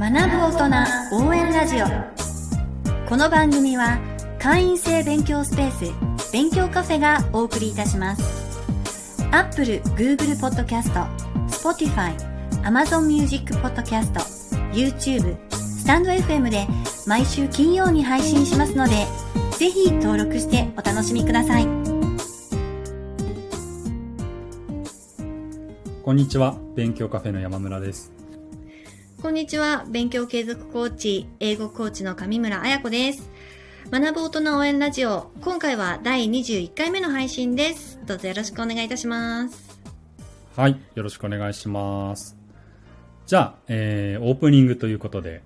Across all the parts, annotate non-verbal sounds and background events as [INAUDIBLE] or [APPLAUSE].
学ぶ大人応援ラジオ。この番組は会員制勉強スペース勉強カフェがお送りいたします。アップル、Google Podcast、Spotify、Amazon Music Podcast、YouTube、スタンド FM で毎週金曜に配信しますのでぜひ登録してお楽しみください。こんにちは。勉強カフェの山村です。こんにちは。勉強継続コーチ、英語コーチの上村彩子です。学ぶ大人応援ラジオ。今回は第21回目の配信です。どうぞよろしくお願いいたします。はいよろしくお願いしますじゃあ、えーオープニングということで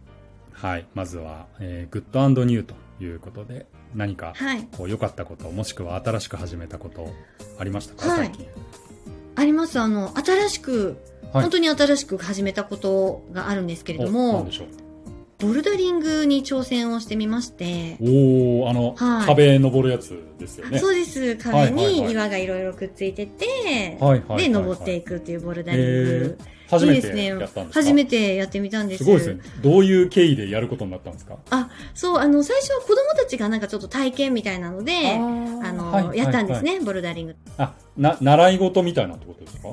はいまずは、えーグッドニューということで何かはい。こう良かったこともしくは新しく始めたことありましたか、はい最近あります。あの、新しく、はい。本当に新しく始めたことがあるんですけれどもボルダリングに挑戦をしてみまして、おおあの、はい。壁登るやつですよね。そうです。壁に岩がいろいろくっついてて、はいはいはいはい。で、登っていくっていうボルダリング。初めてやったんですか？初めてやってみたんです。すごいですね。どういう経緯でやることになったんですか？あ、そう、あの、最初は子供たちがなんかちょっと体験みたいなので、あの、はいやったんですはいはいね、ボルダリング。あな習い事みたいなってことですか？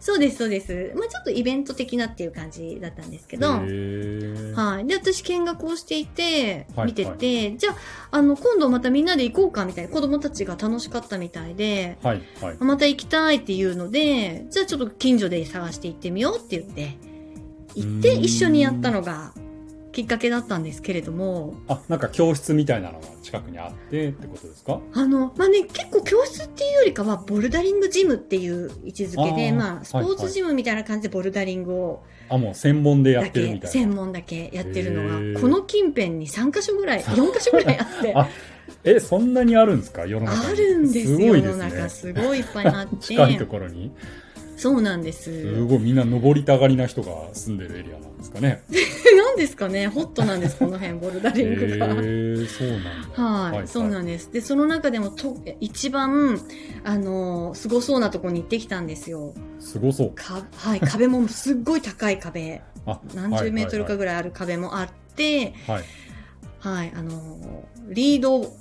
そそうです、そうです。まあちょっとイベント的なっていう感じだったんですけど、はい。で、私見学をしていて、はい見てて、じゃあ、あの、今度またみんなで行こうかみたいな、子供たちが楽しかったみたいで、はいはい。また行きたいっていうので、じゃあちょっと近所で探して行ってみようって言って、行って一緒にやったのがきっかけだったんですけれども、あなんか教室みたいなのが近くにあってってことですか？あの、まあね、結構教室っていうよりかは、ボルダリングジムっていう位置づけで、あーまあ、スポーツジムみたいな感じでボルダリングを、あもう専門でやってるみたいな。専門だけやってるのが、この近辺に3カ所ぐらい、4カ所ぐらいあって、[LAUGHS] あえそんなにあるんですか？世の中に。あるんですよ、すごいで世の中。すねすごいいっぱいあって。[LAUGHS] 近いところにそうなんです。すごいみんな登りたがりな人が住んでるエリアなんですかね [LAUGHS] なんですかね、ホットなんです、[LAUGHS] この辺、ボルダリングが。へえそうなんだはい、はいそうなんです。で、その中でもと、一番、あの、すごそうなとこに行ってきたんですよ。すごそうか、はい、壁もすっごい高い壁。あ何十メートルかぐぐらいある壁もあって、はいはい、あの、リード、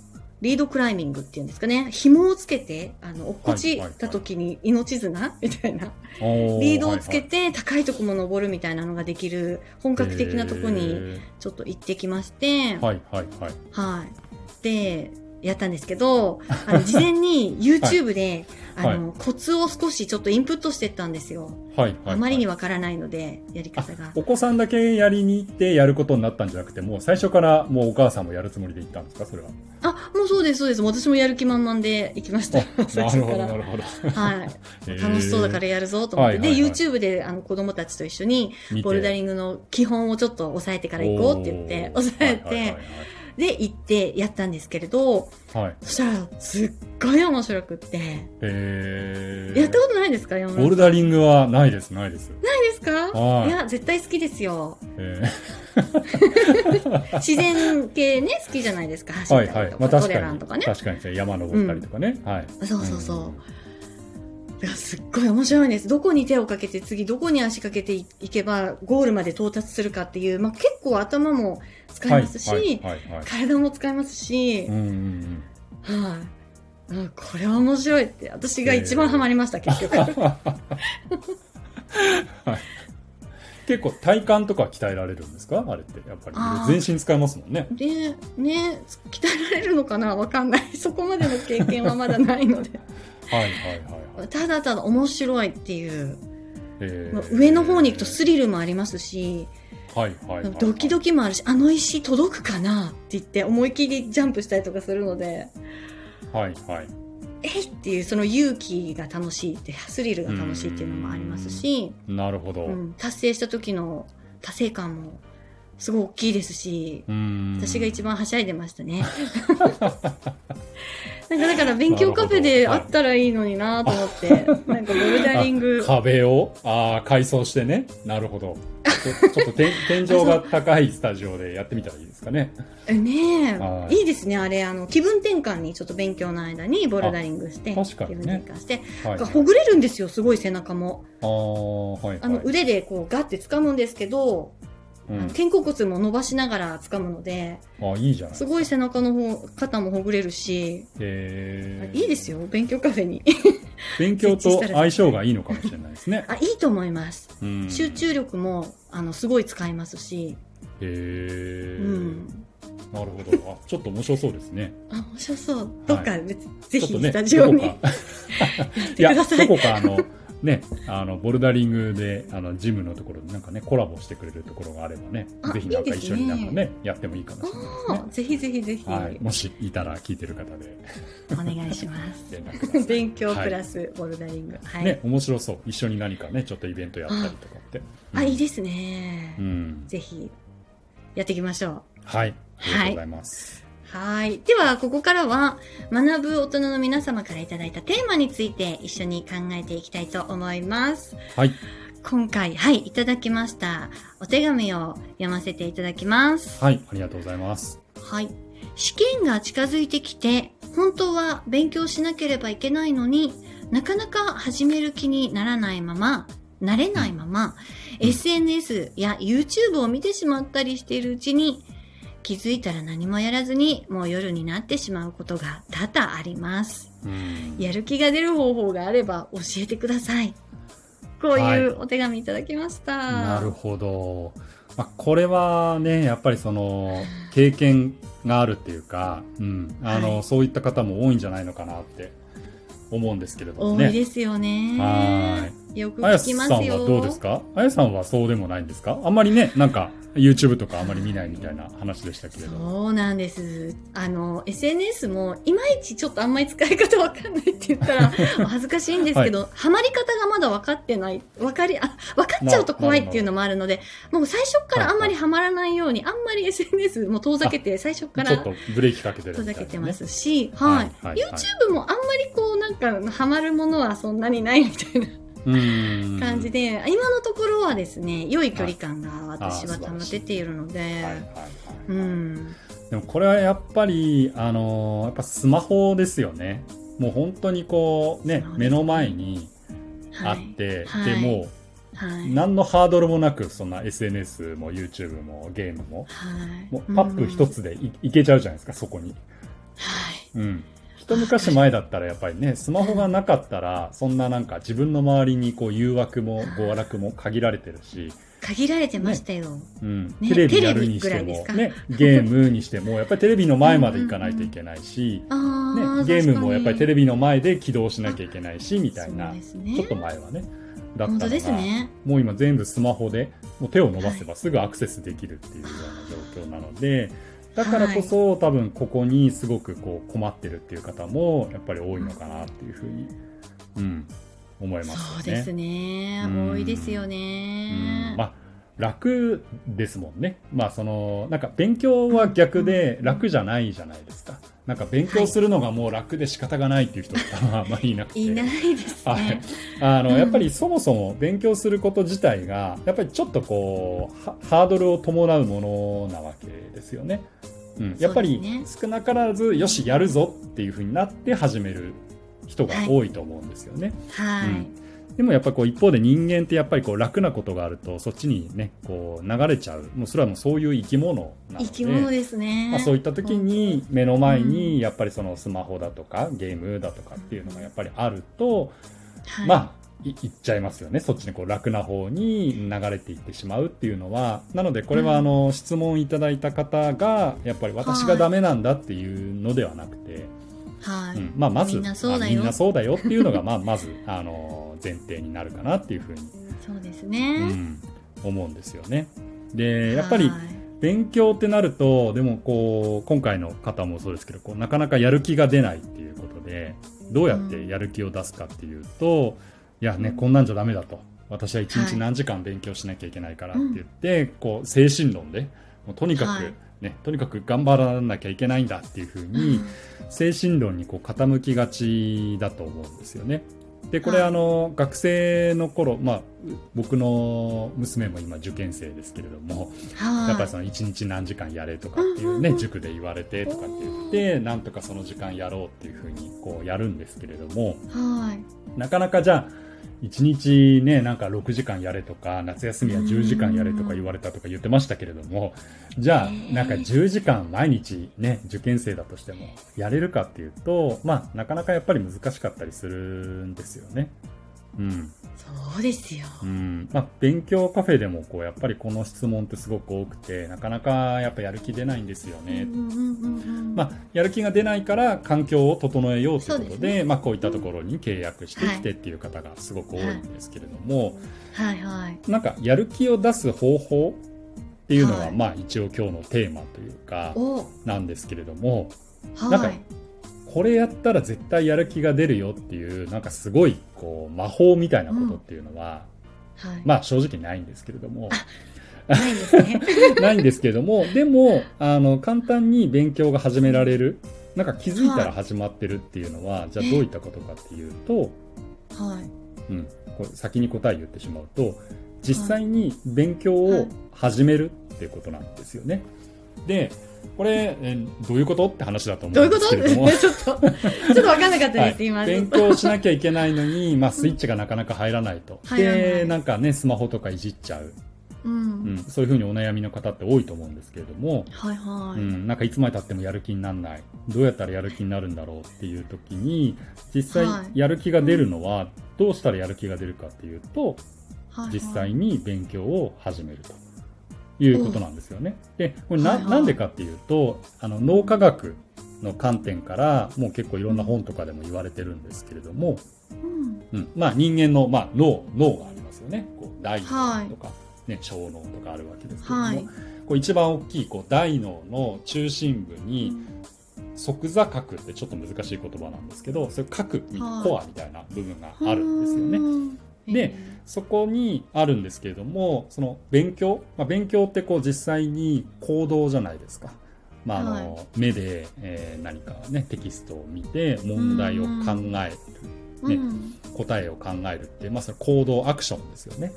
リードクライミングっていうんですかね。紐をつけて、あの、落っこちた時に命綱 [LAUGHS] みたいな。おリードをつけてて高いとこも登るみたいなのができる本格的なとこにちょっと行ってきまして、はいはいはいはい。で、やったんですけど、[LAUGHS] あの、事前に YouTube で、はいあの、コツを少しちょっとインプットしてったんですよ。はいはいあまりにはわからないので、やり方が。お子さんだけやりに行ってやることになったんじゃなくてもう最初からもうお母さんもやるつもりで行ったんですか？それはあ、もうそうです、そうです。私もやる気満々で行きました。[LAUGHS] 最なるほど。なるほどはい。楽しそうだからやるぞと思って。はいはいはいで、YouTube であの子供たちと一緒に、ボルダリングの基本をちょっと押さえてから行こうって言って、押さえて、はいはいで、行ってやったんですけれど、はい。はいそしたら、すっごい面白くって。へー。やったことないですか？ボルダリングはないです。ないです。ないですか？はい。いや、絶対好きですよ。え [LAUGHS] [LAUGHS] 自然系ね、好きじゃないですか？走ーはいったりとか、はいまあト確かに。レランとかね。確かに。山登ったりとかね。はい。そうそうそう。いや、すっごい面白いんです。どこに手をかけて、次どこに足かけていいけば、ゴールまで到達するかっていう、まあ、結構頭も使いますし、はいはいはいはい体も使いますしうん、うんうんはい、あこれは面白いって、私が一番ハマりました、結局。[LAUGHS] 結構体幹とか鍛えられるんですか？あれってやっぱり。全身使いますもんね。で、ね、鍛えられるのかな？わかんない。[LAUGHS] そこまでの経験はまだないので。[LAUGHS] はいはいはいはい。ただただ面白いっていう。えー。まあ上の方に行くとスリルもありますし、はいはいはいドキドキもあるし、あの石届くかな？って言って思い切りジャンプしたりとかするので、はいはいえいっていうその勇気が楽しいって、スリルが楽しいっていうのもありますし、なるほど。うん、達成した時の達成感もすごい大きいですし、うん。私が一番はしゃいでましたね。[LAUGHS] なんかだから勉強カフェであったらいいのになと思って、なんかボルダリング。あ、[LAUGHS] 壁をあー改装してね。なるほど。ちょっと天 [LAUGHS] 天井が高いスタジオでやってみたらいいですかね。ねえ、はい。いいですね、あれ、あの、気分転換にちょっと勉強の間にボルダリングして、あ確かにね。気分転換して、はい。ほぐれるんですよ、すごい背中も。あーはいはい。あの、腕でこうガッて掴むんですけど、肩甲骨も伸ばしながら掴むので、あいいじゃないすごい背中の方、肩もほぐれるし、へーいいですよ、勉強カフェに。[LAUGHS] 勉強と相性がいいのかもしれないですね。[LAUGHS] あ、いいと思います。うん集中力も、あの、すごい使いますし、へえ、うん。なるほど。あ、ちょっと面白そうですね。あ、面白そう。どっか、はい別ぜひ、スタジオにどこか [LAUGHS] やっいや、てください。どこかあの、ね、あの、ボルダリングで、あの、ジムのところでなんかね、コラボしてくれるところがあればねあ、ぜひなんか一緒になんかね、やってもいいかもしれないですねあ。ぜひぜひぜひ、はい。もしいたら聞いてる方でお願いします。[LAUGHS] 勉強プラスボルダリング。はい。ね、面白そう。一緒に何かね、ちょっとイベントやったりとかって。あ、いいでですね。うん。ぜひ、やっていきましょう。はい。ありがとうございます。はい。では、ここからは、学ぶ大人の皆様からいただいたテーマについて一緒に考えていきたいと思います。はい。今回、はい、いただきました。お手紙を読ませていただきます。はい。ありがとうございます。はい。試験が近づいてきて、本当は勉強しなければいけないのになかなか始める気にならないまま、慣れないまま、うん SNS や YouTube を見てしまったりしているうちに、気づいたら何もやらずに、もう夜になってしまうことが多々あります。うん。やる気が出る方法があれば教えてください。こういうお手紙いただきました。なるほど。まあ、これはね、やっぱりその、[SIGHS] 経験があるっていうか、うん。あの、はいそういった方も多いんじゃないのかなって思うんですけれどもね。多いですよね。はよくあや聞きますよ。さんはどうですか？あやさんはそうでもないんですか？あんまりね、なんか YouTube とかあんまり見ないみたいな話でしたけれど。そうなんです。あの、SNS も、いまいちちょっとあんまり使い方わかんないって言ったら、お [LAUGHS] 恥ずかしいんですけど、ハマり方がまだ分かってない、分かり、あ、分かっちゃうと怖いっていうのもあるので、もう最初からあんまりハマらないように、あんまり SNS も遠ざけて、最初からちょっとブレーキかけてるね。ざけてますし、はい。はいはいはい YouTube もあんまりこう、なんか、ハマるものはそんなにないみたいな。感じで、今のところはですね、良い距離感が私は保てているので。でもこれはやっぱり、あのーやっぱスマホですよね。もう本当にこうね目の前にあはい。って、はいでもはい。う何のハードルもなく、そんな SNS も YouTube もゲームも、はい。もうパップ一つでい,、いけちゃうじゃないですか、そこに。はい。うん。一昔前だったらやっぱりね、スマホがなかったら、そんななんか自分の周りにこう誘惑も娯楽も限られてるし、限られてましたよ。うん、ねテレビやるにしても、ね、ゲームにしても、やっぱりテレビの前まで行かないといけないし、[LAUGHS] ああ、ね、ゲームもやっぱりテレビビの前で起動しなきゃいけないし、みたいな、ね。ちょっと前はね、だったのが、ね。もう今全部スマホで、もう手を伸ばせばすぐアクセスできるっていうような状況なので、だからこそ、多分ここにすごくこう困ってるっていう方もやっぱり多いのかなっていうふうに、うん、思いますよね。そうですね。うん多いですようんね。まあ楽ですもんね。まあその、なんか勉強は逆で楽じゃないじゃないですか。なんか勉強するのがもう楽で仕方がないっていう人ってあんまりいなくて。いないですはいね。。あの、うんやっぱりそもそも勉強すること自体が、やっぱりちょっとこう、はハードルを伴うものなわけですよね。うん。やっぱり少なからず、よし、やるぞっていうふうになって始める人が多いと思うんですよね。はい。うんでもやっぱこう一方で人間ってやっぱりこう楽なことがあるとそっちにねこう流れちゃう。もうそれはもうそういう生き物なので生き物ですね。まあ、そういった時に目の前にやっぱりそのスマホだとかゲームだとかっていうのがやっぱりあると、はい、まあいいっちゃいますよね。そっちにこう楽な方に流れていってしまうっていうのは。なのでこれはあの質問いただいた方がやっぱり私がダメなんだっていうのではなくて、はい。うん。まあ、まずみんなそうだよ。あみんなそうだよっていうのがまあまずあの前提になるかなっていうふうに、そうですうね。ん、思うんですよね。でやっぱりはい勉強ってなるとでもこう今回の方もそうですけどこうなかなかやる気が出ないっていうことでどうやってやる気を出すかっていうと、いやねこんなんじゃダメだと。私は一日何時間勉強しなきゃいけないからって言って、こう精神論でもうとにかく、はい。ね、とにかく頑張らなきゃいけないんだっていうふうに、精神論にこう傾きがちだと思うんですよね。でこれ、はいあの学生の頃、まあ、う僕の娘も今受験生ですけれども、はい。やっぱりその1日何時間やれとかっていうね、うん塾で言われてとかって言って、なんとかその時間やろうっていうふうにこうやるんですけれども、はい。なかなかじゃあ、1日ね、なんか6時間やれとか、夏休みは10時間やれとか言われたとか言ってましたけれども、じゃあ、なんか10時間毎日ね、受験生だとしてもやれるかっていうと、まあ、なかなかやっぱり難しかったりするんですよね。うん。そうですよ。うん。まあ、勉強カフェでも、こう、やっぱりこの質問ってすごく多くて、なかなかやっぱやる気出ないんですよね。まあ、やる気が出ないから環境を整えようということで、でね、まあ、こういったところに契約してきてっていう方がすごく多いんですけれども、はい、はいはい。なんか、やる気を出す方法っていうのは、はい、まあ、一応今日のテーマというか、なんですけれども、はい、なんか、これやったら絶対やる気が出るよっていうなんかすごいこう魔法みたいなことっていうのは、うんはい、まあ正直ないんですけれども。ないんですね。[LAUGHS] ないんですけれども、でも、あの、簡単に勉強が始められる。なんか気づいたら始まってるっていうのは、はい、じゃあどういったことかっていうと、はい。うん。これ先に答え言ってしまうと、実際に勉強を始めるっていうことなんですよね。で、これ、えどういうこと？って話だと思うんですけれども。どういうこと？[LAUGHS] ちょっと、[LAUGHS] ちょっと分かんなかったです、はい、今。勉強しなきゃいけないのに、[LAUGHS] まあ、スイッチがなかなか入らないと。で、なんかね、スマホとかいじっちゃう。うん、うん、そういうふうにお悩みの方って多いと思うんですけれども、はいはい。うん、なんかいつまでたってもやる気にならない。どうやったらやる気になるんだろうっていう時に、実際やる気が出るのは、どうしたらやる気が出るかっていうと、はいはい、実際に勉強を始めると。いうことなんですよね。で、これなはいはい、なんでかっていうと、あの、脳科学の観点から、もう結構いろんな本とかでも言われてるんですけれども、うん、うん、まあ人間の、まあ、脳、脳がありますよね。こう大脳とか、はい、ね、小脳とかあるわけですけれども、はい、こう一番大きいこう大脳の中心部に、即座角ってちょっと難しい言葉なんですけど、それ角、コアみたいな部分があるんですよね。で、そこにあるんですけれども、その勉強、まあ、勉強ってこう実際に行動じゃないですか。まあ、あの、はい、目で、えー、何かね、テキストを見て問題を考える。ね、うん、答えを考えるって、まあ、それ行動アクションですよね。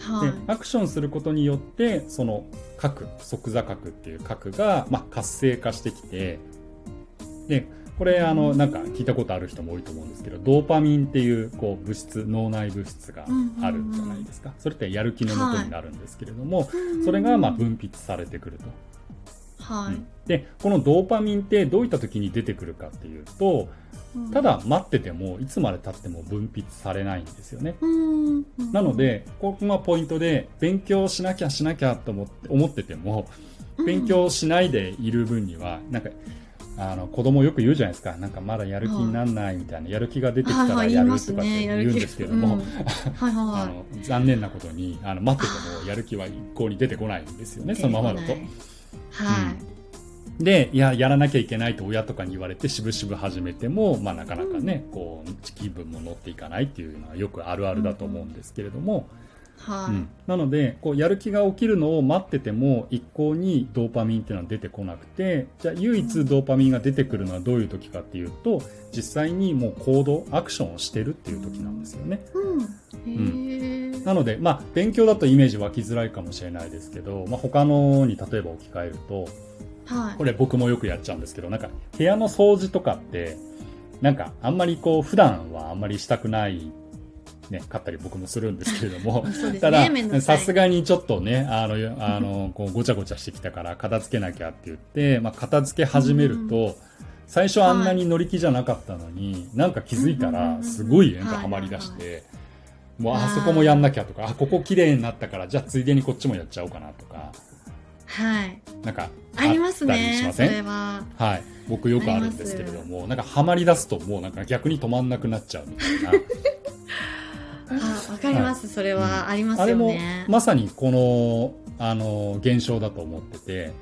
はい、でアクションすることによってその核即座核っていう核が、まあ、活性化してきてでこれあのなんか聞いたことある人も多いと思うんですけどドーパミンっていうこう物質脳内物質があるんじゃないですか、それってやる気のもとになるんですけれども、はい、それがまあ分泌されてくると。はい、うん、でこのドーパミンってどういった時に出てくるかっていうとただ待っててもいつまでたっても分泌されないんですよね。なのでここがポイントで勉強しなきゃしなきゃと思って思ってても勉強しないでいる分にはなんかあの子供よく言うじゃないですか。なんかまだやる気にならないみたいな、やる気が出てきたらやるとかって言うんですけども。[LAUGHS] 残念なことにあの待っててもやる気は一向に出てこないんですよねそのままだと。はい、うん、でいややらなきゃいけないと親とかに言われてしぶしぶ始めても、まあ、なかなかね、うん、こう気分も乗っていかないっていうのはよくあるあるだと思うんですけれども。うんはい、うん、なのでこうやる気が起きるのを待ってても一向にドーパミンっていうのは出てこなくてじゃあ唯一ドーパミンが出てくるのはどういう時かっていうと実際にもう行動アクションをしてるっていう時なんですよね。うん、うん、なので、まあ、勉強だとイメージ湧きづらいかもしれないですけど、まあ、他のに例えば置き換えると、はい、これ僕もよくやっちゃうんですけどなんか部屋の掃除とかってなんかあんまりこう普段はあんまりしたくないね、買ったり僕もするんですけれども、[LAUGHS] ね、ただ、さすがにちょっとね、あの、あの、こうごちゃごちゃしてきたから片付けなきゃって言って、まあ、片付け始めると、最初あんなに乗り気じゃなかったのに、はい、なんか気づいたら、すごいなんかハマりだして、もうあそこもやんなきゃとか、あ、ここ綺麗になったから、じゃあついでにこっちもやっちゃおうかなとか。はい。なんか、ありますね。しません？は。はい。僕よくあるんですけれども、なんかハマり出すともうなんか逆に止まんなくなっちゃうみたいな。[LAUGHS] あわかります、はい、それはありますよね、うん、あれもまさにこのあの現象だと思ってて、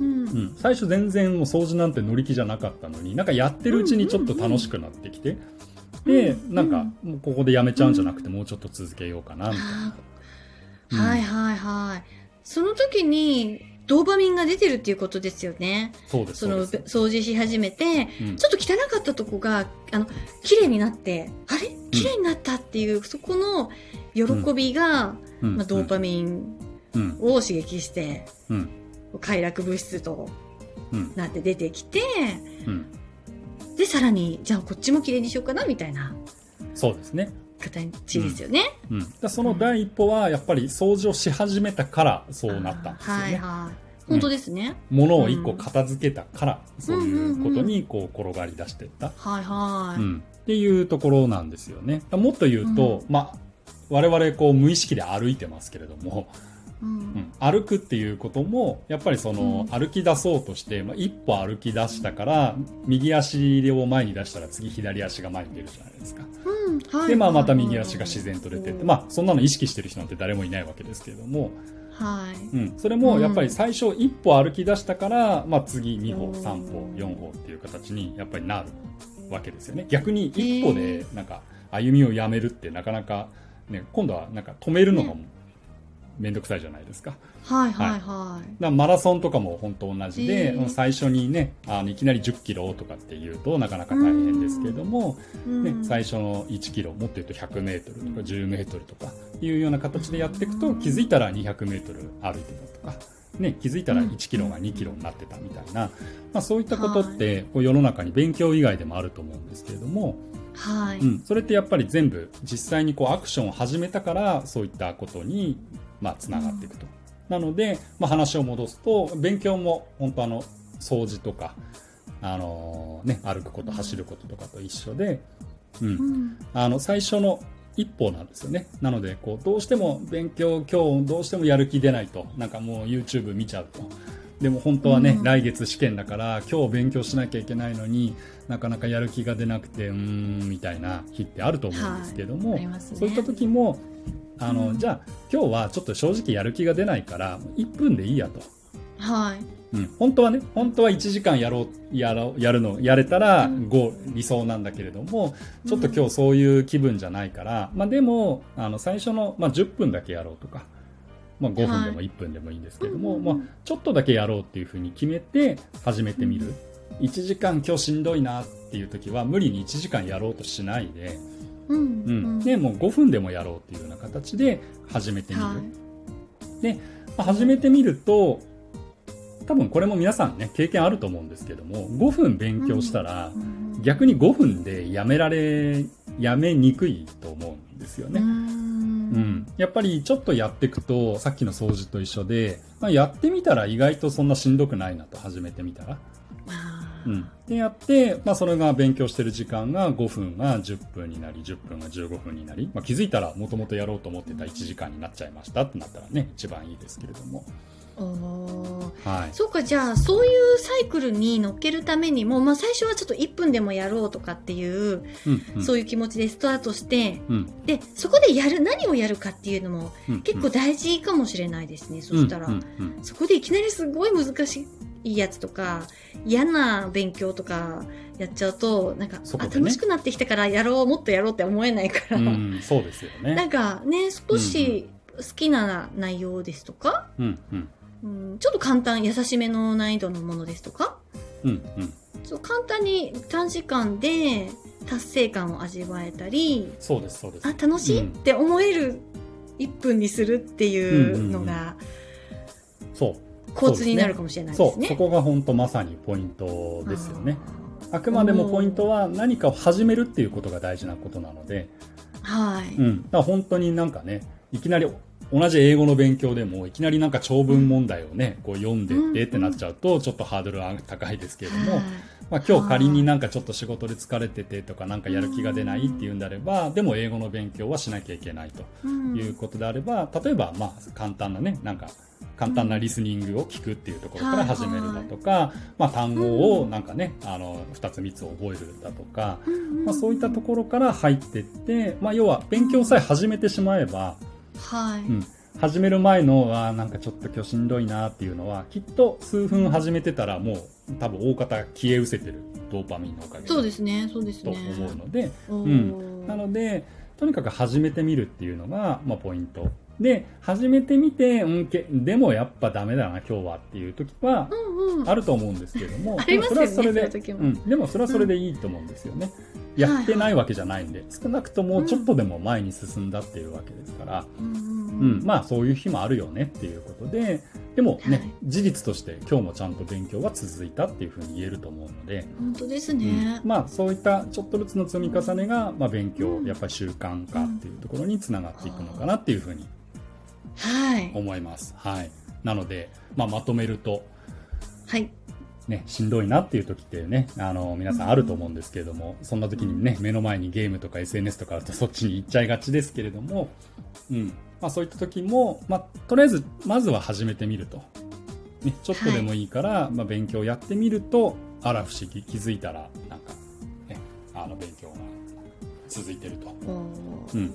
うん、うん、最初全然もう掃除なんて乗り気じゃなかったのになんかやってるうちにちょっと楽しくなってきて、で、なんかもうここでやめちゃうんじゃなくて、もうちょっと続けようかなみたいな、はいはいはい。その時にドーパミンが出てるっていうことですよね。そうです。その、掃除し始めて、うん、ちょっと汚かったとこが、あの、綺麗になって、あれ？綺麗になったっていう、うん、そこの喜びが、うん、まあ、ドーパミンを刺激して、快楽物質となって出てきて、で、さらに、じゃあこっちも綺麗にしようかな、みたいな。そうですね。形ですよね。うん、だその第一歩はやっぱり掃除をし始めたからそうなったんですよね。はいはい。本当ですね。物を一個片付けたから、そういうことにこう転がり出していった、はいはい。うん、っていうところなんですよね。もっと言うと、まあ我々こう無意識で歩いてますけれども、ううん。ん、歩くっていうこともやっぱりその、うん。歩き出そうとして、まあ、一歩歩き出したから右足を前に出したら次左足が前に出るじゃないですか。うん。はい。で、まあ、また右足が自然と出てって、まあ、そんなの意識してる人なんて誰もいないわけですけれども、はい。うん、それもやっぱり最初一歩歩き出したから、まあ、次2歩うん3歩4歩っていう形にやっぱりなるわけですよね。逆に一歩でなんか歩みをやめるってなかなか、ね、今度はなんか止めるのが面倒くさいじゃないですか。はいはいはい。だからマラソンとかも本当同じで、えー。最初にねあのいきなり1 0キロとかっていうとなかなか大変ですけれども、ねうん。最初の1キロもっと言うと100メートルとか10メートルとかいうような形でやっていくと気づいたら200メートル歩いてたとか、ね、気づいたら1キロが2キロになってたみたいな、まあ、そういったことってこう世の中に勉強以外でもあると思うんですけれども、はい。うん、それってやっぱり全部実際にこうアクションを始めたからそういったことにまあつながっていくと。なので、まあ、話を戻すと勉強も本当あの掃除とか、あのね、歩くこと走ることとかと一緒で、うん。うん。あの最初の一歩なんですよね。なのでこうどうしても勉強今日どうしてもやる気出ないと。なんかもう YouTube 見ちゃうと。でも本当はね、うん。来月試験だから今日勉強しなきゃいけないのになかなかやる気が出なくてうーんみたいな日ってあると思うんですけども、はい。ね。そういった時もあの、うん。じゃあ今日はちょっと正直やる気が出ないから1分でいいやと。はい。うん、本当はね、本当は1時間やろう、やろう、やるの、やれたらうん。5、理想なんだけれども、ちょっと今日そういう気分じゃないから、まあでも、あの、最初の、まあ10分だけやろうとか、まあ5分でもは1分でもいいんですけれども、うんまあちょっとだけやろうっていうふうに決めて始めてみる。1時間今日しんどいなっていう時は無理に1時間やろうとしないで、うんうん。で、もう5分でもやろうっていうような形で始めてみる。はい。で、まあ始めてみると、多分これも皆さんね、経験あると思うんですけども、5分勉強したら、うん逆に5分でやめられ、やめにくいと思うんですよね。うんうん。やっぱりちょっとやっていくと、さっきの掃除と一緒で、まあ、やってみたら意外とそんなしんどくないなと始めてみたら。でやって、まあ、それが勉強してる時間が5分が10分になり、10分が15分になり、まあ、気づいたらもともとやろうと思ってた1時間になっちゃいましたってなったらね、一番いいですけれども。おーはい。そうか、じゃあ、そういうサイクルに乗っけるためにも、まあ、最初はちょっと1分でもやろうとかっていう、うん、うん。そういう気持ちでスタートして、うん。で、そこでやる、何をやるかっていうのもうん結構大事かもしれないですね。そしたら、うんうんうんそこでいきなりすごい難しいやつとか、嫌な勉強とかやっちゃうと、なんか、ね楽しくなってきたからやろう、もっとやろうって思えないから、うん、そうですよなんね。かね、少し好きな内容ですとか、うん、うん、うん、ちょっと簡単、優しめの難易度のものですとか、うん、うん。そう簡単に短時間で達成感を味わえたり、そうです、そうですあ、。楽しい、うんって思える1分にするっていうのが、そう。交通になるかもしれないですね。そこが本当まさにポイントですよね。あくまでもポイントは何かを始めるっていうことが大事なことなので、はい。うん。だから本当になんかね、いきなり同じ英語の勉強でもいきなりなんか長文問題をね、こう読んでってってなっちゃうとちょっとハードルは高いですけれども、はいまあ、今日仮になんかちょっと仕事で疲れててとかなんかやる気が出ないっていうんであれば、でも英語の勉強はしなきゃいけないとうんいうことであれば、例えばまあ簡単なね、なんか簡単なリスニングを聞くっていうところから始めるだとか、まあ単語をなんかね、あの、二つ三つ覚えるだとか、まあそういったところから入っていって、まあ要は勉強さえ始めてしまえば、はい。うん、始める前のあーなんかちょっと今日しんどいなっていうのはきっと数分始めてたらもう多分大方消え失せてるドーパミンのおかげでそうですね、そうですとね。思うので、おうー。なのでとにかく始めてみるっていうのが、まあ、ポイントで始めてみて、うん、けでもやっぱダメだな今日はっていう時はうんうん。あると思うんですけども。ありますよねでもそれはそれでそうん、でもそれはそれでいいと思うんですよね、やってないわけじゃないんで少なくともちょっとでも前に進んだっていうわけですから、うんうんうん、まあそういう日もあるよねっていうことで、でもね、はい。事実として今日もちゃんと勉強は続いたっていうふうに言えると思うので、本当ですね。まあそういったちょっとずつの積み重ねが、まあ、勉強、うん。やっぱり習慣化っていうところにつながっていくのかなっていうふうにはい。思います。はい。なので、まあ、まとめると、はい。ね、しんどいなっていう時ってね、あの、皆さんあると思うんですけれども、そんな時にね、目の前にゲームとか SNS とかあるとそっちに行っちゃいがちですけれども、うん。まあそういった時も、まあとりあえず、まずは始めてみると。ね、ちょっとでもいいから、まあ勉強やってみると、あら不思議、気づいたら、なんか、ね、あの勉強が続いてると。うん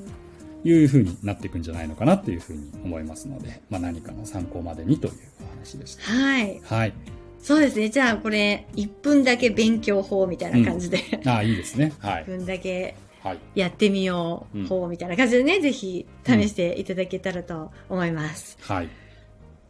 いうふうになっていくんじゃないのかなっていうふうに思いますので、まあ何かの参考までにというお話でした。はい。はい。そうですね。じゃあこれ、1分だけ勉強法みたいな感じで、ああ、いいですね。はい1。分だけはい。やってみようんう法みたいな感じでね、ぜひ試していただけたらと思います。はい。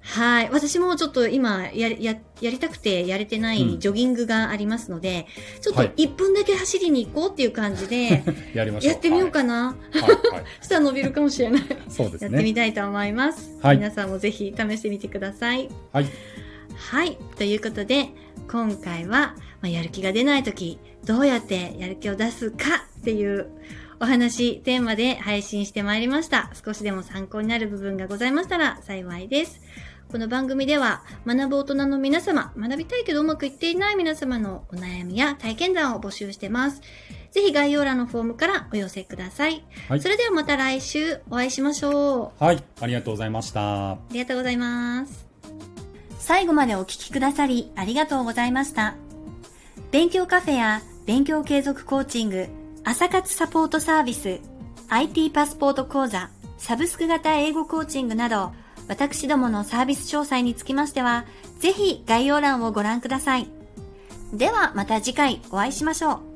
はい。私もちょっと今や、や、やりたくてやれてなうんいジョギングがありますので、ちょっとはい1分だけ走りに行こうっていう感じで、[LAUGHS] やりまし。やってみようかな。はい。はい。はい [LAUGHS] そしたら伸びるかもしれない。[LAUGHS] そうですやってみね。たいと思います。はい皆さんもぜひ試してみてください。はい。はい。ということで、今回は、まあ、やる気が出ないとき、どうやってやる気を出すかっていうお話、テーマで配信してまいりました。少しでも参考になる部分がございましたら幸いです。この番組では、学ぶ大人の皆様、学びたいけどうまくいっていない皆様のお悩みや体験談を募集してます。ぜひ概要欄のフォームからお寄せください。はいそれではまた来週お会いしましょう。はい。ありがとうございました。ありがとうございます。最後までお聞きくださりありがとうございました。勉強カフェや勉強継続コーチング、朝活サポートサービス、IT パスポート講座、サブスク型英語コーチングなど、私どものサービス詳細につきましては、ぜひ概要欄をご覧ください。ではまた次回お会いしましょう。